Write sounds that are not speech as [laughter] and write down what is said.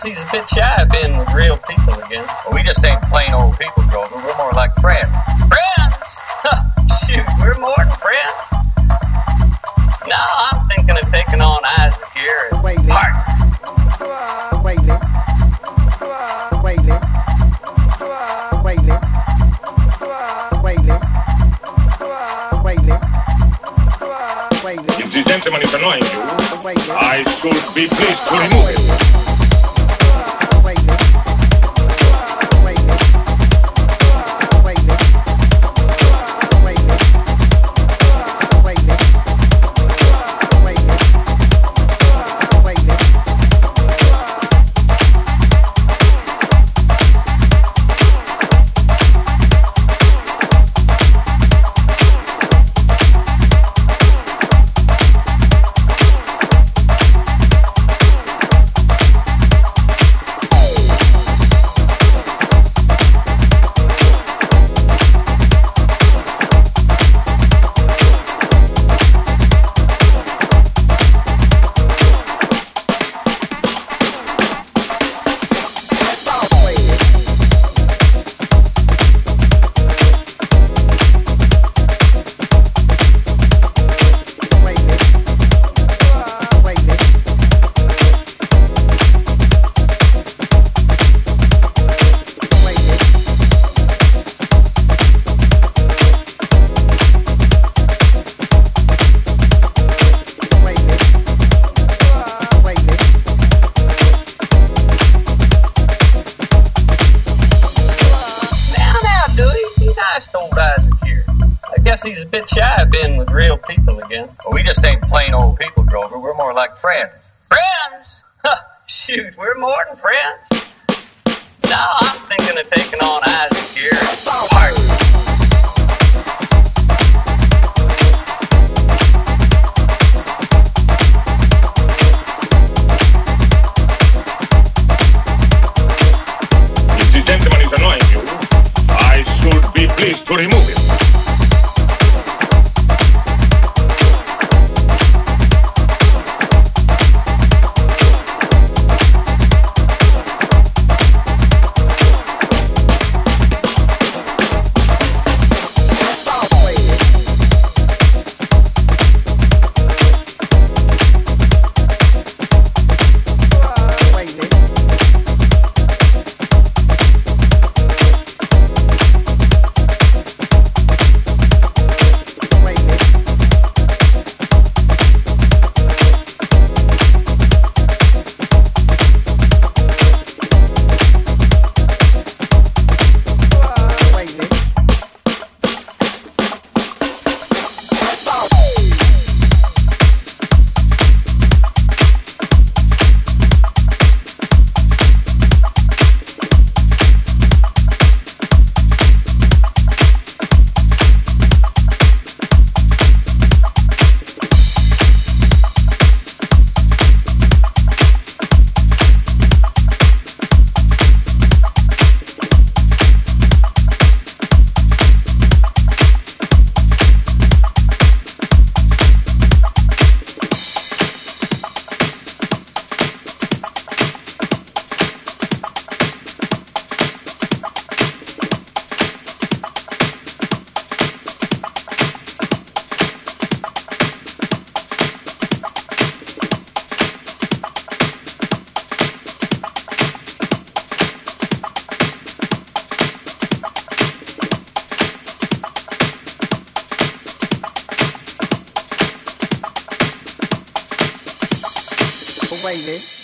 guess he's a bit shy of being with real people again. Well, we just ain't plain old people, Grover. We're more like friends. Friends? Shoot, we're more than friends. No, I'm thinking of taking on Isaac here as Wait, Nick. partner. Wait, the gentleman is annoying you, Wait, I should be pleased to remove him. He's a bit shy of being with real people again. Well, we just ain't plain old people, Grover. We're more like friends. Friends? [laughs] Shoot, we're more than friends. No, I'm thinking of taking on ばいいね。